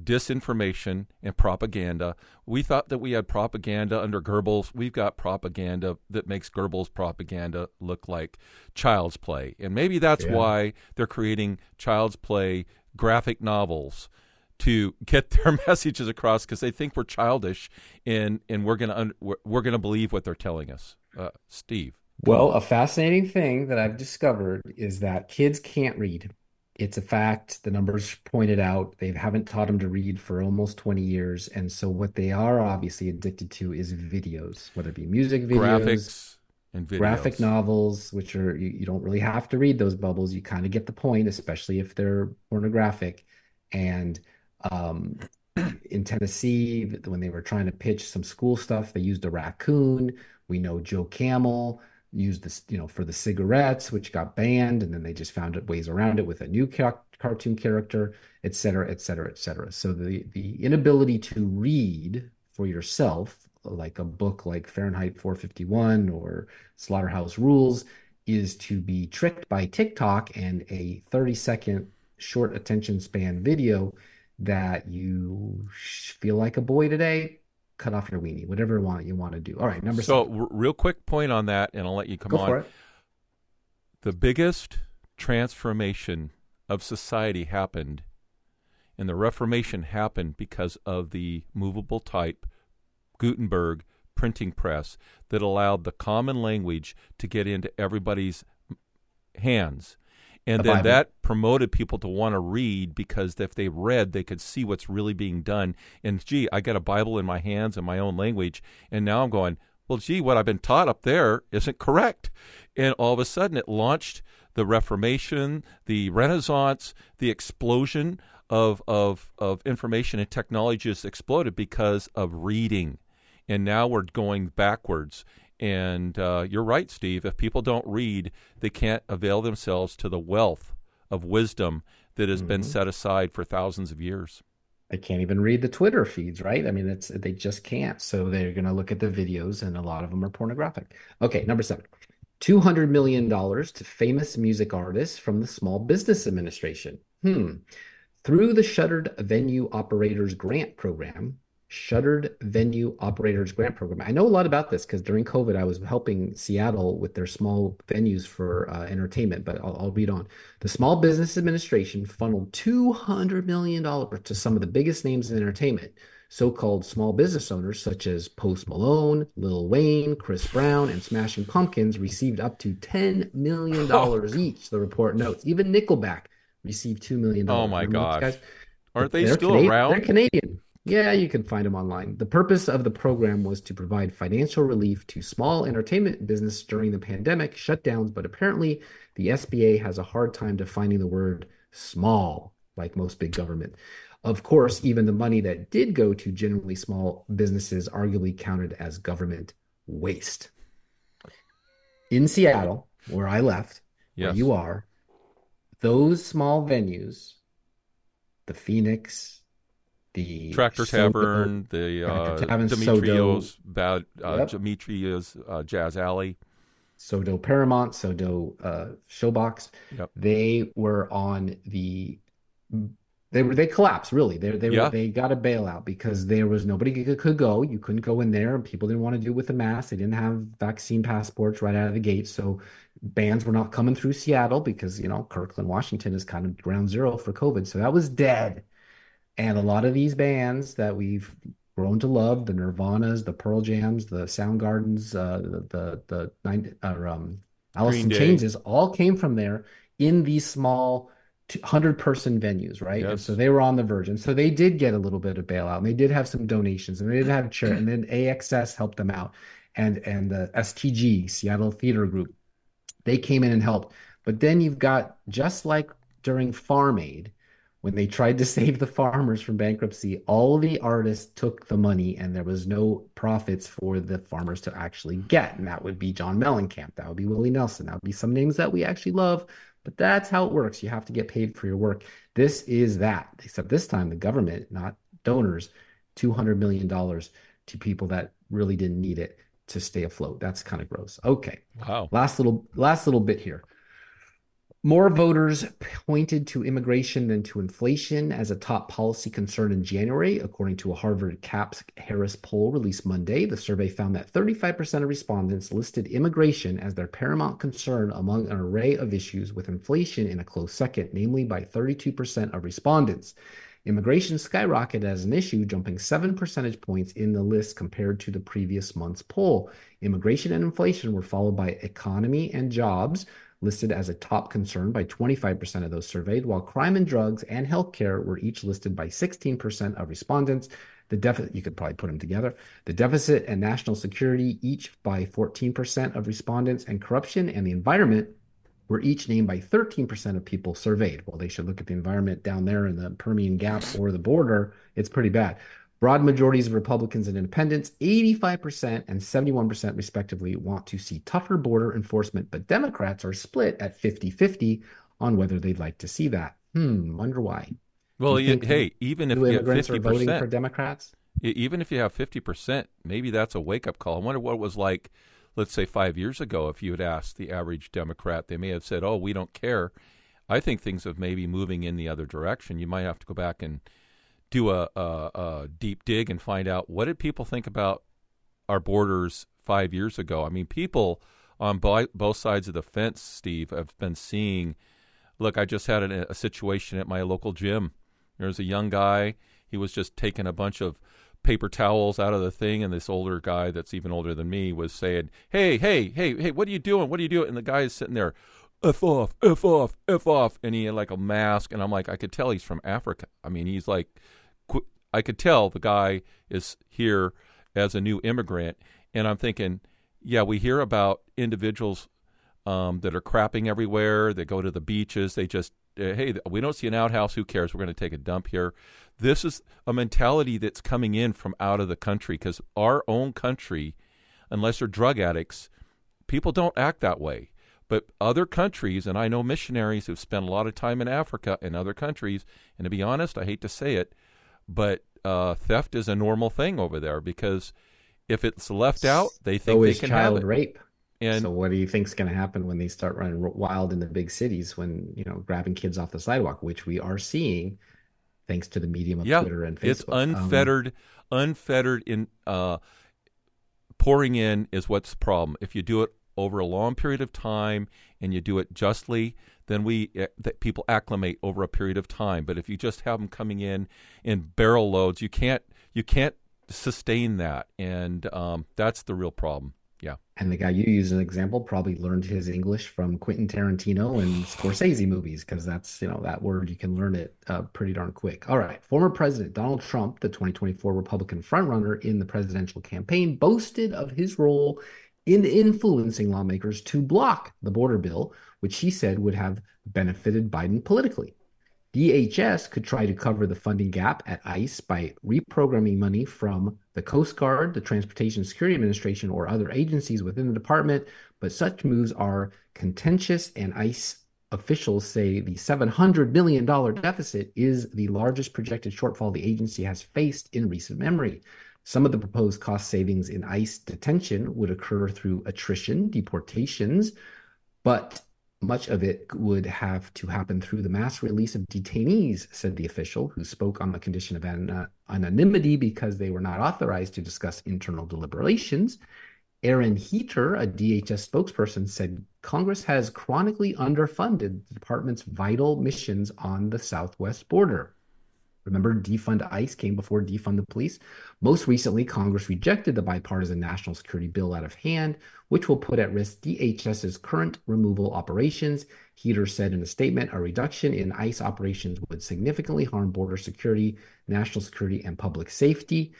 disinformation and propaganda. We thought that we had propaganda under Goebbels. We've got propaganda that makes Goebbels' propaganda look like child's play. And maybe that's yeah. why they're creating child's play graphic novels to get their (laughs) messages across because they think we're childish and and we're gonna un- we're, we're gonna believe what they're telling us. Uh, Steve. Well, a fascinating thing that I've discovered is that kids can't read. It's a fact. The numbers pointed out they haven't taught them to read for almost 20 years. And so what they are obviously addicted to is videos, whether it be music videos, graphics, and videos. graphic novels, which are, you, you don't really have to read those bubbles. You kind of get the point, especially if they're pornographic. And um, in Tennessee, when they were trying to pitch some school stuff, they used a raccoon. We know Joe Camel used this, you know, for the cigarettes, which got banned, and then they just found ways around it with a new car- cartoon character, et cetera, et cetera, et cetera. So the the inability to read for yourself, like a book like Fahrenheit 451 or Slaughterhouse Rules, is to be tricked by TikTok and a 30 second short attention span video that you feel like a boy today cut off your weenie, whatever you want you want to do. All right, number so, seven. real quick point on that, and I'll let you come Go on. for it. The biggest transformation of society happened, and the Reformation happened because of the movable type Gutenberg printing press that allowed the common language to get into everybody's hands. And The then Bible. that promoted people to want to read because if they read, they could see what's really being done. And gee, I got a Bible in my hands in my own language, and now I'm going, well, gee, what I've been taught up there isn't correct. And all of a sudden, it launched the Reformation, the Renaissance, the explosion of of of information and technology just exploded because of reading. And now we're going backwards. And uh, you're right, Steve. If people don't read, they can't avail themselves to the wealth of wisdom that has been Mhm. set aside for thousands of years. They can't even read the Twitter feeds, right? I mean, it's they just can't. So they're going to look at the videos, and a lot of them are pornographic. Okay, number seven. $200 million to famous music artists from the Small Business Administration. Hmm. Through the Shuttered Venue Operators Grant Program, Shuttered Venue Operators Grant Program. I know a lot about this because during COVID, I was helping Seattle with their small venues for uh, entertainment, but I'll, I'll read on. The Small Business Administration funneled $200 million to some of the biggest names in entertainment. So called small business owners such as Post Malone, Lil Wayne, Chris Brown, and Smashing Pumpkins received up to $10 million (laughs) each, the report notes. Even Nickelback received $2 million. Oh my Remember gosh. guys? Aren't they They're still Cana- around? They're Canadian. Yeah, you can find them online. The purpose of the program was to provide financial relief to small entertainment business during the pandemic shutdowns, but apparently the SBA has a hard time defining the word small, like most big government. Of course, even the money that did go to generally small businesses arguably counted as government waste. In Seattle, where I left, where you are, those small venues, the Phoenix, the Tractor Soto- Tavern, the uh, Tavern, Dimitriou's, Sodo, Bad, uh, Yep. Dimitriou's uh, Jazz Alley. Sodo Paramount, Sodo uh, Showbox. Yep. They were on the they were they collapsed really. They they Yeah. were they got a bailout because there was nobody could, could go. You couldn't go in there, and people didn't want to do it with the mask. They didn't have vaccine passports right out of the gate, so bands were not coming through Seattle because you know Kirkland, Washington is kind of ground zero for COVID. So that was dead. And a lot of these bands that we've grown to love, the Nirvanas, the Pearl Jams, the Soundgardens, uh, the the the nine or um, Alice Green in Day. Chains all came from there in these small hundred person venues, right? Yes. so they were on the verge, and so they did get a little bit of bailout, and they did have some donations, and they did have chair, and then AXS helped them out, and and the STG Seattle Theater Group, they came in and helped. But then you've got just like during Farm Aid, when they tried to save the farmers from bankruptcy, all the artists took the money and there was no profits for the farmers to actually get. And that would be John Mellencamp, that would be Willie Nelson, that would be some names that we actually love. But that's how it works. You have to get paid for your work. This is that, except this time the government, not donors, $200 million to people that really didn't need it to stay afloat. That's kind of gross. Okay. Wow. Last little last little bit here. More voters pointed to immigration than to inflation as a top policy concern in January, according to a Harvard CAPS Harris poll released Monday. The survey found that 35% of respondents listed immigration as their paramount concern among an array of issues, with inflation in a close second, namely by 32% of respondents. Immigration skyrocketed as an issue, jumping seven percentage points in the list compared to the previous month's poll. Immigration and inflation were followed by economy and jobs, listed as a top concern by 25% of those surveyed, while crime and drugs and healthcare were each listed by 16% of respondents. The deficit, you could probably put them together. The deficit and national security each by 14% of respondents, and corruption and the environment were each named by 13% of people surveyed. Well, they should look at the environment down there in the Permian Gap or the border. It's pretty bad. Broad majorities of Republicans and independents, 85% and 71% respectively, want to see tougher border enforcement, but Democrats are split at 50 50 on whether they'd like to see that. Hmm, wonder why. Well, you hey, even if you have immigrants are voting for Democrats? even if you have fifty percent, maybe that's a wake up call. I wonder what it was like, let's say five years ago, if you had asked the average Democrat, they may have said, "Oh, we don't care." I think things have maybe moving in the other direction. You might have to go back and do a, a, a deep dig and find out what did people think about our borders five years ago. I mean, people on bo- both sides of the fence, Steve, have been seeing. Look, I just had a, a situation at my local gym. There was a young guy. He was just taking a bunch of paper towels out of the thing, and this older guy that's even older than me was saying, "Hey, hey, hey, hey, what are you doing? What are you doing?" And the guy is sitting there F off, F off, F off. And he had like a mask. And I'm like, I could tell he's from Africa. I mean, he's like, I could tell the guy is here as a new immigrant. And I'm thinking, yeah, we hear about individuals um, that are crapping everywhere. They go to the beaches. They just, uh, hey, we don't see an outhouse. Who cares? We're going to take a dump here. This is a mentality that's coming in from out of the country because our own country, unless they're drug addicts, people don't act that way. But other countries, and I know missionaries who've spent a lot of time in Africa and other countries, and to be honest, I hate to say it, but uh, theft is a normal thing over there because if it's left out, they think so they can child have it. rape. And so, what do you think's going to happen when they start running wild in the big cities? When you know, grabbing kids off the sidewalk, which we are seeing, thanks to the medium of yeah, Twitter and Facebook. It's unfettered, um, unfettered in uh, pouring in is what's the problem. If you do it over a long period of time and you do it justly, then we uh, that people acclimate over a period of time. But if you just have them coming in in barrel loads, you can't you can't sustain that, and um, that's the real problem. Yeah. And the guy you use as an example probably learned his English from Quentin Tarantino and Scorsese movies because that's, you know, that word you can learn it uh, pretty darn quick. All right. Former President Donald Trump, the 2024 Republican frontrunner in the presidential campaign, boasted of his role in influencing lawmakers to block the border bill, which he said would have benefited Biden politically. DHS could try to cover the funding gap at ICE by reprogramming money from the Coast Guard, the Transportation Security Administration, or other agencies within the department, but such moves are contentious, and ICE officials say the $700 million deficit is the largest projected shortfall the agency has faced in recent memory. Some of the proposed cost savings in ICE detention would occur through attrition, deportations, but much of it would have to happen through the mass release of detainees, said the official, who spoke on the condition of an- uh, anonymity because they were not authorized to discuss internal deliberations. Erin Heeter, a DHS spokesperson, said Congress has chronically underfunded the department's vital missions on the southwest border. Remember, defund ICE came before defund the police. Most recently, Congress rejected the bipartisan national security bill out of hand, which will put at risk DHS's current removal operations. Heeter said in a statement a reduction in ICE operations would significantly harm border security, national security, and public safety.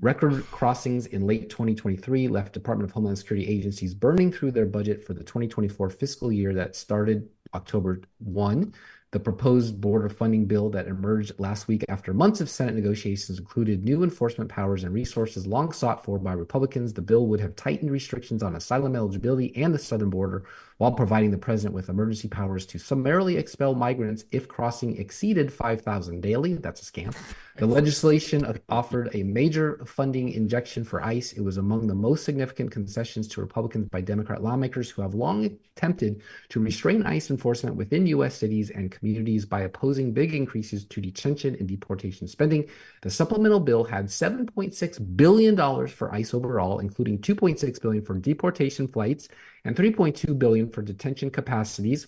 Record crossings in late 2023 left Department of Homeland Security agencies burning through their budget for the 2024 fiscal year that started October 1. The proposed border funding bill that emerged last week after months of Senate negotiations included new enforcement powers and resources long sought for by Republicans. The bill would have tightened restrictions on asylum eligibility and the southern border while providing the president with emergency powers to summarily expel migrants if crossing exceeded 5,000 daily. That's a scam. The legislation offered a major funding injection for ICE. It was among the most significant concessions to Republicans by Democrat lawmakers who have long attempted to restrain ICE enforcement within U.S. cities and communities by opposing big increases to detention and deportation spending. The supplemental bill had $7.6 billion for ICE overall, including $2.6 billion for deportation flights and 3.2 billion for detention capacities.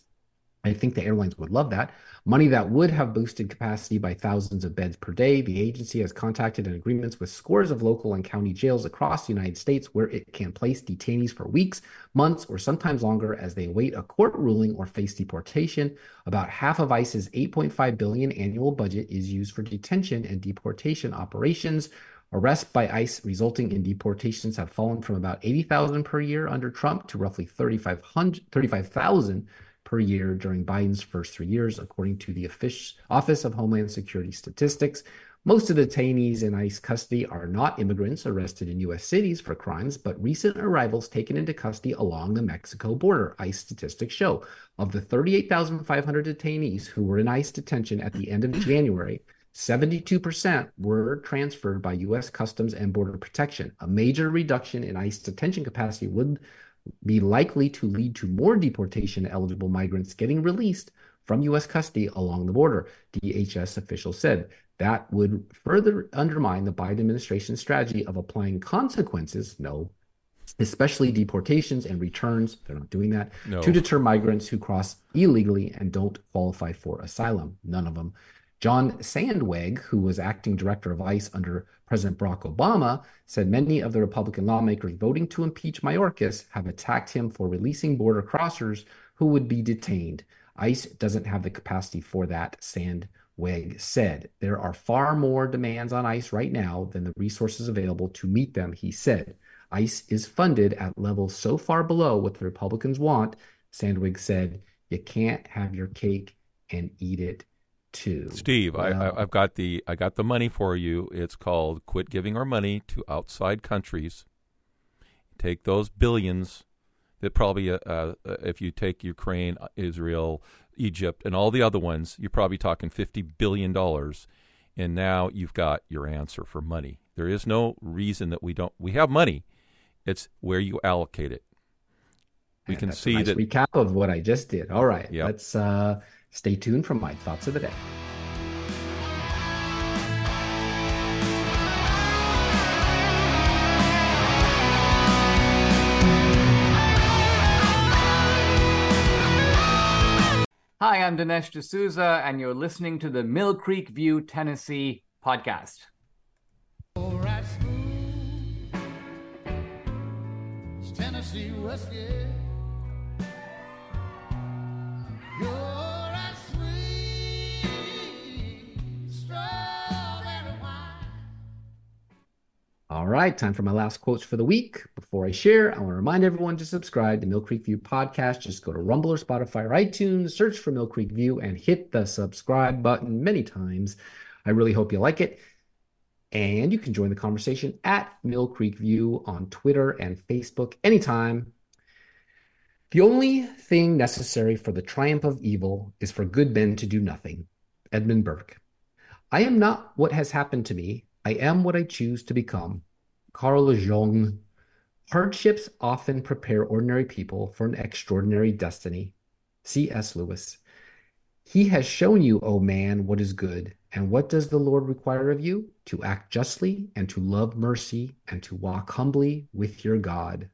I think the airlines would love that. Money that would have boosted capacity by thousands of beds per day. The agency has contacted in agreements with scores of local and county jails across the United States where it can place detainees for weeks, months, or sometimes longer as they await a court ruling or face deportation. About half of ICE's 8.5 billion annual budget is used for detention and deportation operations. Arrests by ICE resulting in deportations have fallen from about 80,000 per year under Trump to roughly 35,000 per year during Biden's first three years, according to the Office of Homeland Security statistics. Most of the detainees in ICE custody are not immigrants arrested in U.S. cities for crimes, but recent arrivals taken into custody along the Mexico border, ICE statistics show. Of the 38,500 detainees who were in ICE detention at the end of January, 72% were transferred by U.S. Customs and Border Protection. A major reduction in ICE detention capacity would be likely to lead to more deportation eligible migrants getting released from U.S. custody along the border, DHS officials said. That would further undermine the Biden administration's strategy of applying consequences, no, especially deportations and returns, they're not doing that, No. to deter migrants who cross illegally and don't qualify for asylum. None of them John Sandweg, who was acting director of ICE under President Barack Obama, said many of the Republican lawmakers voting to impeach Mayorkas have attacked him for releasing border crossers who would be detained. ICE doesn't have the capacity for that, Sandweg said. There are far more demands on ICE right now than the resources available to meet them, he said. ICE is funded at levels so far below what the Republicans want, Sandweg said. You can't have your cake and eat it Steve, Well, I, I, I've got the I got the money for you. It's called "Quit Giving Our Money to Outside Countries." Take those billions that probably, uh, uh, if you take Ukraine, Israel, Egypt, and all the other ones, you're probably talking fifty billion dollars, and now you've got your answer for money. There is no reason that we don't. We have money. It's where you allocate it. We And can see nice that. recap of what I just did. All right, Yep. let's uh, stay tuned for my thoughts of the day. Hi, I'm Dinesh D'Souza, and you're listening to the Mill Creek View, Tennessee podcast. Tennessee whiskey. All right, time for my last quotes for the week. Before I share, I want to remind everyone to subscribe to Mill Creek View podcast. Just go to Rumble or Spotify or iTunes, search for Mill Creek View, and hit the subscribe button many times. I really hope you like it. And you can join the conversation at Mill Creek View on Twitter and Facebook anytime. The only thing necessary for the triumph of evil is for good men to do nothing. Edmund Burke. I am not what has happened to me. I am what I choose to become. Carl Jung. Hardships often prepare ordinary people for an extraordinary destiny. C.S. Lewis. He has shown you, O man, what is good. And what does the Lord require of you? To act justly and to love mercy and to walk humbly with your God.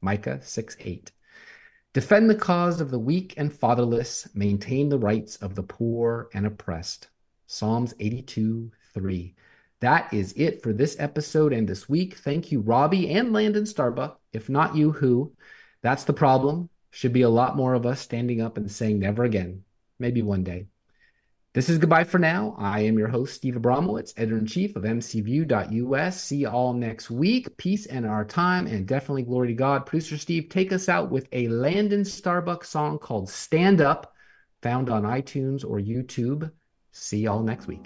Micah 6 8. Defend the cause of the weak and fatherless, maintain the rights of the poor and oppressed. Psalms 82 3. That is it for this episode and this week. Thank you, Robby and Landon Starbuck. If not you, who? That's the problem. Should be a lot more of us standing up and saying never again. Maybe one day. This is goodbye for now. I am your host, Steve Abramowitz, editor in chief of mcview.us. See you all next week. Peace and our time, and definitely glory to God. Producer Steve, take us out with a Landon Starbuck song called Stand Up, found on iTunes or YouTube. See y'all next week.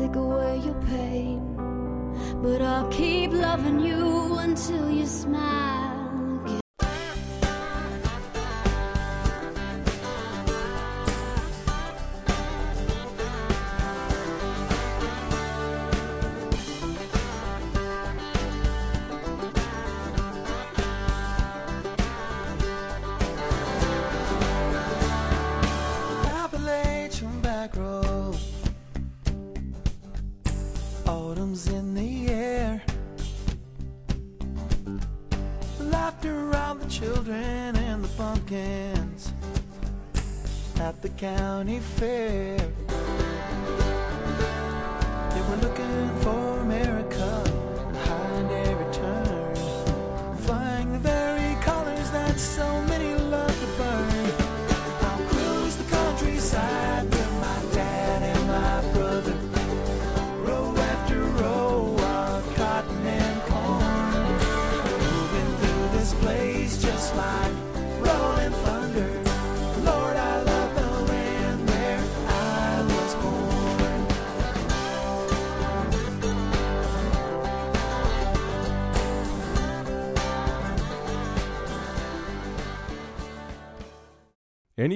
Take away your pain, but I'll keep loving you until you smile